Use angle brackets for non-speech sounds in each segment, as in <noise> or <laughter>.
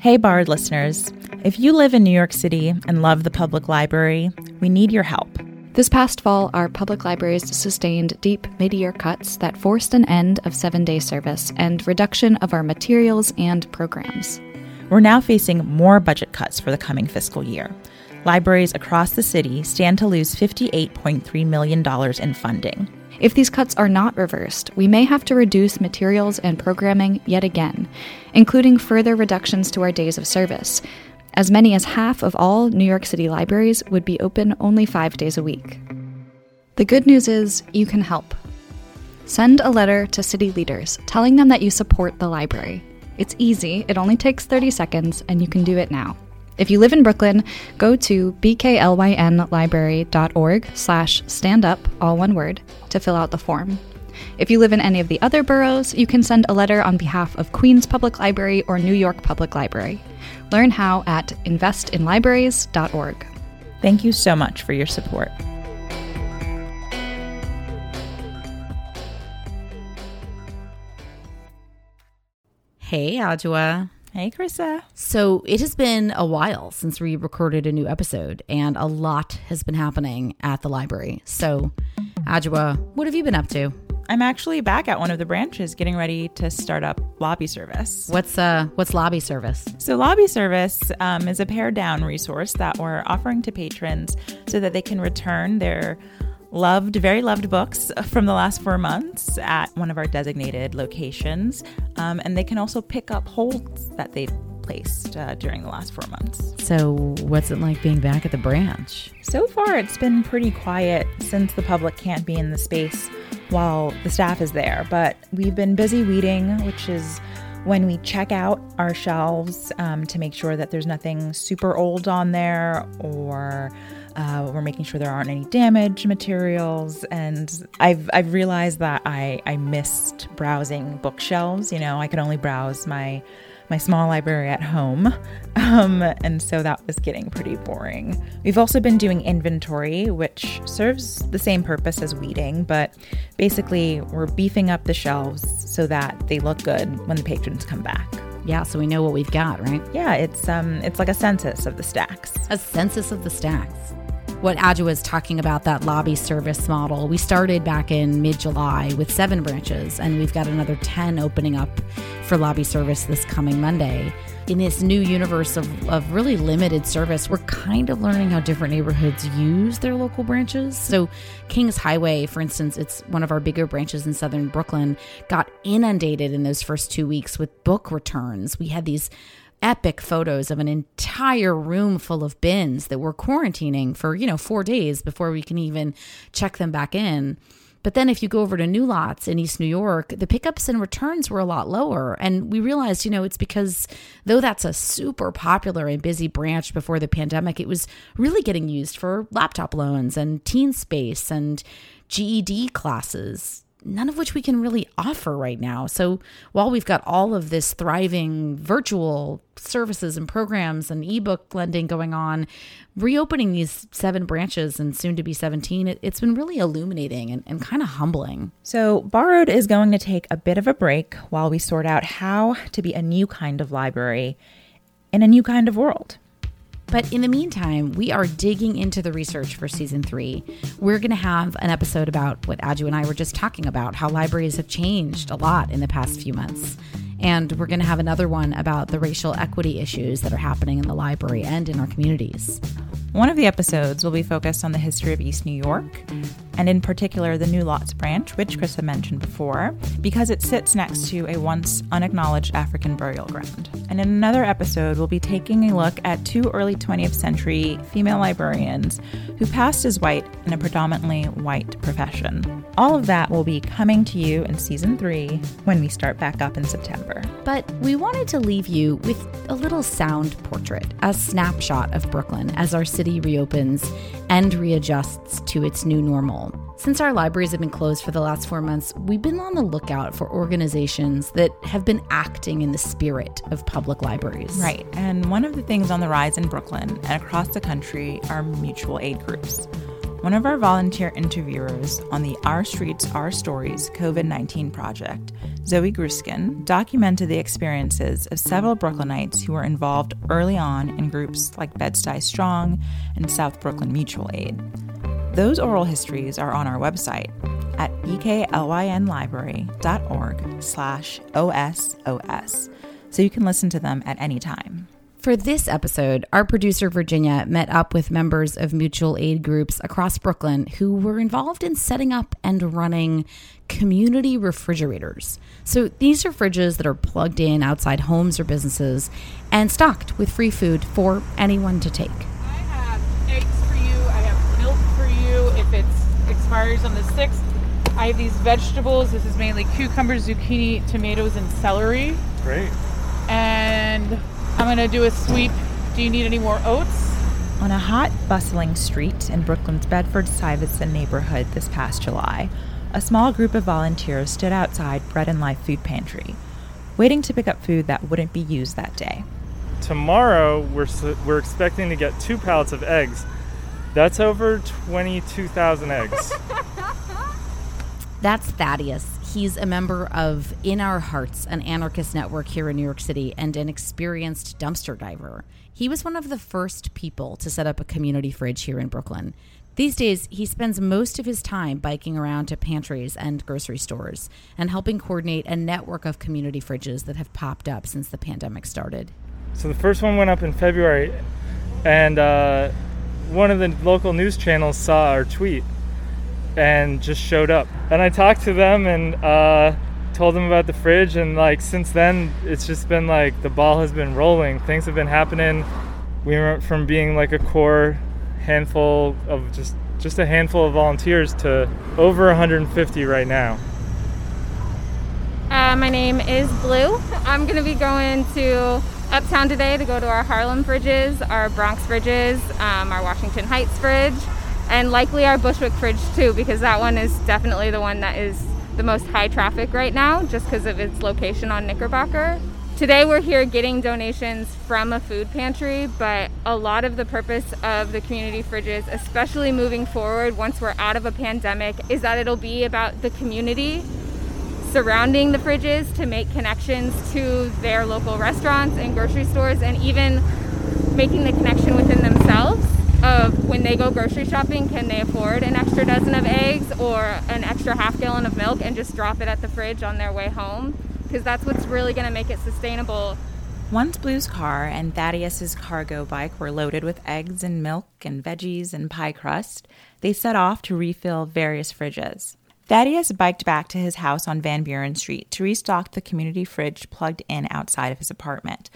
Hey, Borrowed listeners. If you live in New York City and love the public library, we need your help. This past fall, our public libraries sustained deep mid year cuts that forced an end of seven day service and reduction of our materials and programs. We're now facing more budget cuts for the coming fiscal year. Libraries across the city stand to lose $58.3 million in funding. If these cuts are not reversed, we may have to reduce materials and programming yet again, including further reductions to our days of service. As many as half of all New York City libraries would be open only five days a week. The good news is you can help. Send a letter to city leaders telling them that you support the library. It's easy, it only takes 30 seconds, and you can do it now. If you live in Brooklyn, go to bklynlibrary.org slash stand up, all one word, to fill out the form. If you live in any of the other boroughs, you can send a letter on behalf of Queens Public Library or New York Public Library. Learn how at investinlibraries.org. Thank you so much for your support. Hey, Adjoa. Hey, Krista. So it has been a while since we recorded a new episode, and a lot has been happening at the library. So, Adjoa, what have you been up to? I'm actually back at one of the branches getting ready to start up lobby service. What's uh what's lobby service? So lobby service um, is a pared down resource that we're offering to patrons so that they can return their loved, very loved books from the last four months at one of our designated locations. Um, and they can also pick up holds that they've placed uh, during the last four months. So, what's it like being back at the branch? So far, it's been pretty quiet since the public can't be in the space while the staff is there. But we've been busy weeding, which is when we check out our shelves um, to make sure that there's nothing super old on there or uh, we're making sure there aren't any damaged materials. And I've, I've realized that I, I missed browsing bookshelves. You know, I could only browse my my small library at home. <laughs> Um, and so that was getting pretty boring. We've also been doing inventory, which serves the same purpose as weeding, but basically we're beefing up the shelves so that they look good when the patrons come back. Yeah, so we know what we've got, right? Yeah, it's um it's like a census of the stacks. A census of the stacks what Adjoa is talking about, that lobby service model. We started back in mid July with seven branches, and we've got another 10 opening up for lobby service this coming Monday. In this new universe of, of really limited service, we're kind of learning how different neighborhoods use their local branches. So, Kings Highway, for instance, it's one of our bigger branches in southern Brooklyn, got inundated in those first two weeks with book returns. We had these epic photos of an entire room full of bins that we're quarantining for, you know, four days before we can even check them back in. But then if you go over to New Lots in East New York, the pickups and returns were a lot lower. And we realized, you know, it's because though that's a super popular and busy branch before the pandemic, it was really getting used for laptop loans and teen space and GED classes none of which we can really offer right now. So while we've got all of this thriving virtual services and programs and ebook lending going on, reopening these seven branches and soon to be 17, it, has been really illuminating and, and kind of humbling. So, Borrowed is going to take a bit of a break while we sort out how to be a new kind of library in a new kind of world. But in the meantime, we are digging into the research for season three. We're going to have an episode about what Adjoa and I were just talking about how libraries have changed a lot in the past few months. And we're going to have another one about the racial equity issues that are happening in the library and in our communities. One of the episodes will be focused on the history of East New York, and in particular the New Lots branch, which Chris had mentioned before, because it sits next to a once unacknowledged African burial ground. And in another episode, we'll be taking a look at two early 20th century female librarians who passed as white in a predominantly white profession. All of that will be coming to you in season three when we start back up in September. But we wanted to leave you with a little sound portrait, a snapshot of Brooklyn as our city reopens and readjusts to its new normal. Since our libraries have been closed for the last four months, we've been on the lookout for organizations that have been acting in the spirit of public libraries. Right. And one of the things on the rise in Brooklyn and across the country are mutual aid groups. one of our volunteer interviewers on the Our Streets, Our Stories COVID 19 project, Zoe Gruskin, documented the experiences of several Brooklynites who were involved early on in groups like Bed-Stuy Strong and South Brooklyn Mutual Aid. Those oral histories are on our website at bklynlibrary.org slash OSOS, so you can listen to them at any time. For this episode, our producer Virginia met up with members of mutual aid groups across Brooklyn who were involved in setting up and running community refrigerators. So these are fridges that are plugged in outside homes or businesses and stocked with free food for anyone to take. I have eggs for you, I have milk for you if it expires on the 6th. I have these vegetables. This is mainly cucumbers, zucchini, tomatoes, and celery. Great. And I'm gonna do a sweep. Do you need any more oats? On a hot, bustling street in Brooklyn's Bedford Stuyvesant neighborhood this past July, a small group of volunteers stood outside Bread and Life Food Pantry, waiting to pick up food that wouldn't be used that day. Tomorrow, we're, we're expecting to get two pallets of eggs. That's over 22,000 eggs. <laughs> That's Thaddeus. He's a member of In Our Hearts, an anarchist network here in New York City, and an experienced dumpster diver. He was one of the first people to set up a community fridge here in Brooklyn. These days, he spends most of his time biking around to pantries and grocery stores and helping coordinate a network of community fridges that have popped up since the pandemic started. So the first one went up in February, and uh, one of the local news channels saw our tweet and just showed up. And I talked to them and uh, told them about the fridge. And like since then, it's just been like the ball has been rolling. Things have been happening. We went from being like a core handful of just just a handful of volunteers to over 150 right now. Uh, my name is Blue. I'm going to be going to Uptown today to go to our Harlem fridges, our Bronx fridges, um, our Washington Heights fridge, and likely our Bushwick fridge too, because that one is definitely the one that is the most high traffic right now, just because of its location on Knickerbocker. Today we're here getting donations from a food pantry, but a lot of the purpose of the community fridges, especially moving forward once we're out of a pandemic, is that it'll be about the community surrounding the fridges to make connections to their local restaurants and grocery stores and even making the connection within themselves of when they go grocery shopping, can they afford an extra dozen of eggs or an extra half gallon of milk and just drop it at the fridge on their way home? Because that's what's really going to make it sustainable. Once Blue's car and Thaddeus's cargo bike were loaded with eggs and milk and veggies and pie crust, they set off to refill various fridges. Thaddeus biked back to his house on Van Buren Street to restock the community fridge plugged in outside of his apartment.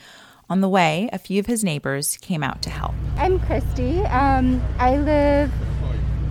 On the way, a few of his neighbors came out to help. I'm Christy. Um, I live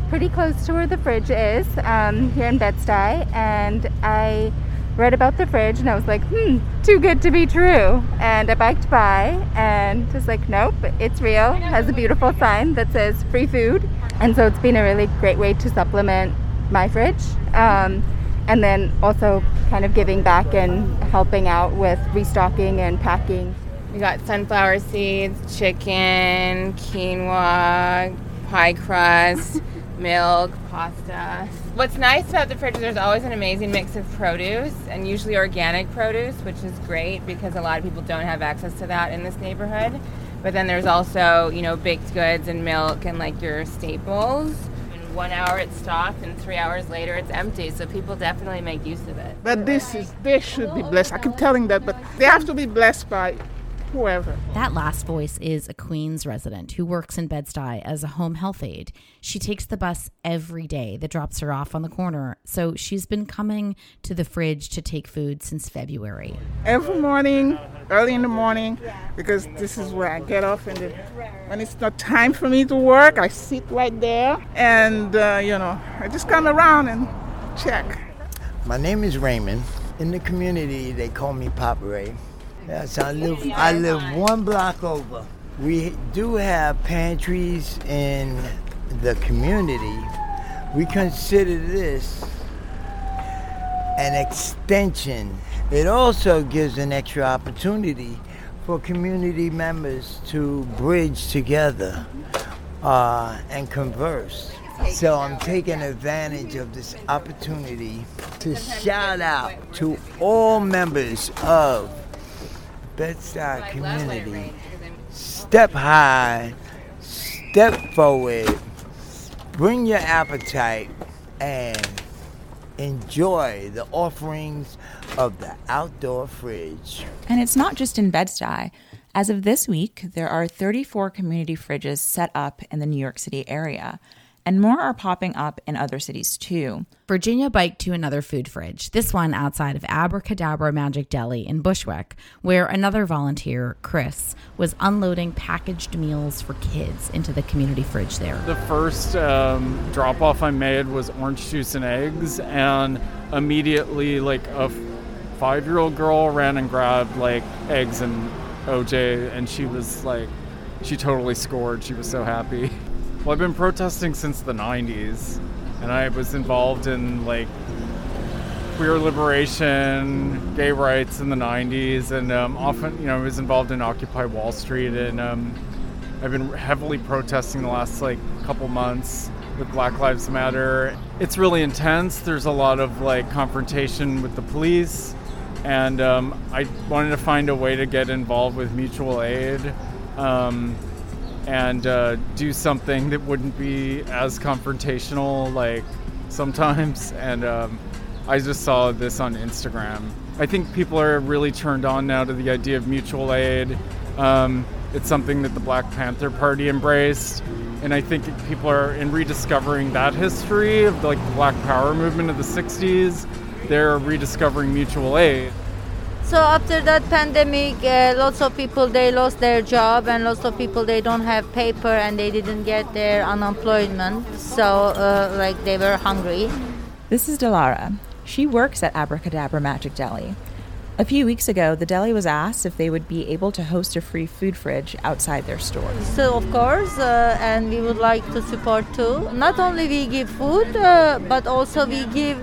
pretty close to where the fridge is um, here in Bed-Stuy, and I read about the fridge and I was like, hmm, too good to be true. And I biked by and was like, nope, it's real. It has a beautiful sign that says free food. And so it's been a really great way to supplement my fridge. Um, and then also kind of giving back and helping out with restocking and packing. We got sunflower seeds, chicken, quinoa, pie crust, <laughs> milk, pasta. What's nice about the fridge is there's always an amazing mix of produce and usually organic produce, which is great because a lot of people don't have access to that in this neighborhood. But then there's also, you know, baked goods and milk and like your staples. One hour it's stocked and three hours later it's empty, so people definitely make use of it. But this is, they should be blessed. I keep telling that, but they have to be blessed by whoever. That last voice is a Queens resident who works in Bed-Stuy as a home health aide. She takes the bus every day that drops her off on the corner, so she's been coming to the fridge to take food since February. Every morning, early in the morning, because this is where I get off, and when it's not time for me to work, I sit right there, and uh, you know, I just come around and check. My name is Raymond. In the community, they call me Pop Ray. Yes, I live. I live one block over. We do have pantries in the community. We consider this an extension. It also gives an extra opportunity for community members to bridge together uh, and converse. So I'm taking advantage of this opportunity to shout out to all members of Bed-Stuy community. Step high, step forward, bring your appetite, and enjoy the offerings of the outdoor fridge. And it's not just in Bed-Stuy. As of this week, there are 34 community fridges set up in the New York City area, and more are popping up in other cities too. Virginia biked to another food fridge, this one outside of Abracadabra Magic Deli in Bushwick, where another volunteer, Chris, was unloading packaged meals for kids into the community fridge there. The first um, drop off I made was orange juice and eggs, and immediately, like, a five year old girl ran and grabbed, like, eggs and OJ, and she was like, she totally scored. She was so happy. <laughs> Well, I've been protesting since the 90s, and I was involved in like queer liberation, gay rights in the 90s, and um, often, you know, I was involved in Occupy Wall Street, and um, I've been heavily protesting the last like couple months with Black Lives Matter. It's really intense. There's a lot of like confrontation with the police, and um, I wanted to find a way to get involved with mutual aid. Um, and uh, do something that wouldn't be as confrontational like sometimes. <laughs> And um, i just saw this on instagram. I think people are really turned on now to the idea of mutual aid. Um, it's something that the black panther party embraced. And i think people are in rediscovering that history of like the black power movement of the 60s they're rediscovering mutual aid so after that pandemic, uh, lots of people they lost their job, and lots of people they don't have paper and they didn't get their unemployment. So uh, like they were hungry. This is Delara. She works at Abracadabra Magic Deli. A few weeks ago, the deli was asked if they would be able to host a free food fridge outside their store. So of course, uh, and we would like to support too. Not only we give food, uh, but also we give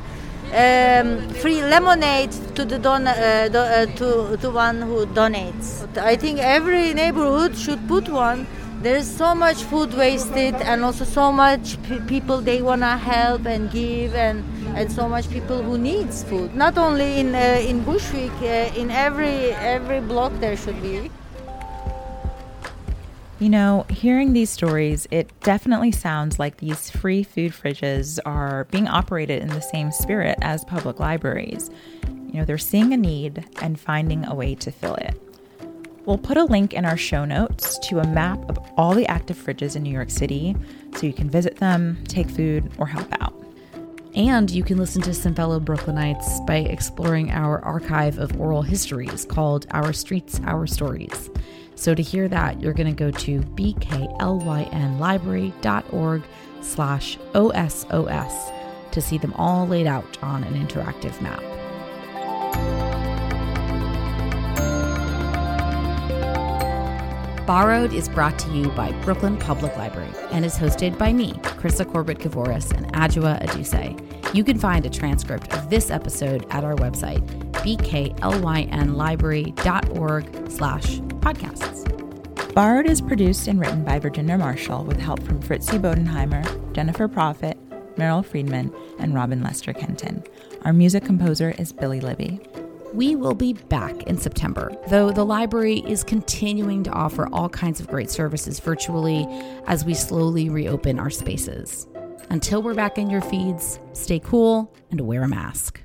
um, free lemonade to the don- uh, do, uh, to to one who donates. I think every neighborhood should put one. There's so much food wasted, and also so much p- people they wanna help and give, and and so much people who needs food. Not only in uh, in Bushwick, uh, in every every block there should be. You know, hearing these stories, it definitely sounds like these free food fridges are being operated in the same spirit as public libraries. You know, they're seeing a need and finding a way to fill it. We'll put a link in our show notes to a map of all the active fridges in New York City so you can visit them, take food, or help out. And you can listen to some fellow Brooklynites by exploring our archive of oral histories called Our Streets, Our Stories. So to hear that, you're going to go to bklynlibrary.org slash OSOS to see them all laid out on an interactive map. Borrowed is brought to you by Brooklyn Public Library and is hosted by me, Krista Corbett Kavoris, and Adjoa Aduse. You can find a transcript of this episode at our website, bklynlibrary.org slash podcasts. Borrowed is produced and written by Virginia Marshall with help from Fritzi Bodenheimer, Jennifer Profit, Meryl Friedman, and Robin Lester Kenton. Our music composer is Billy Libby. We will be back in September, though the library is continuing to offer all kinds of great services virtually as we slowly reopen our spaces. Until we're back in your feeds, stay cool and wear a mask.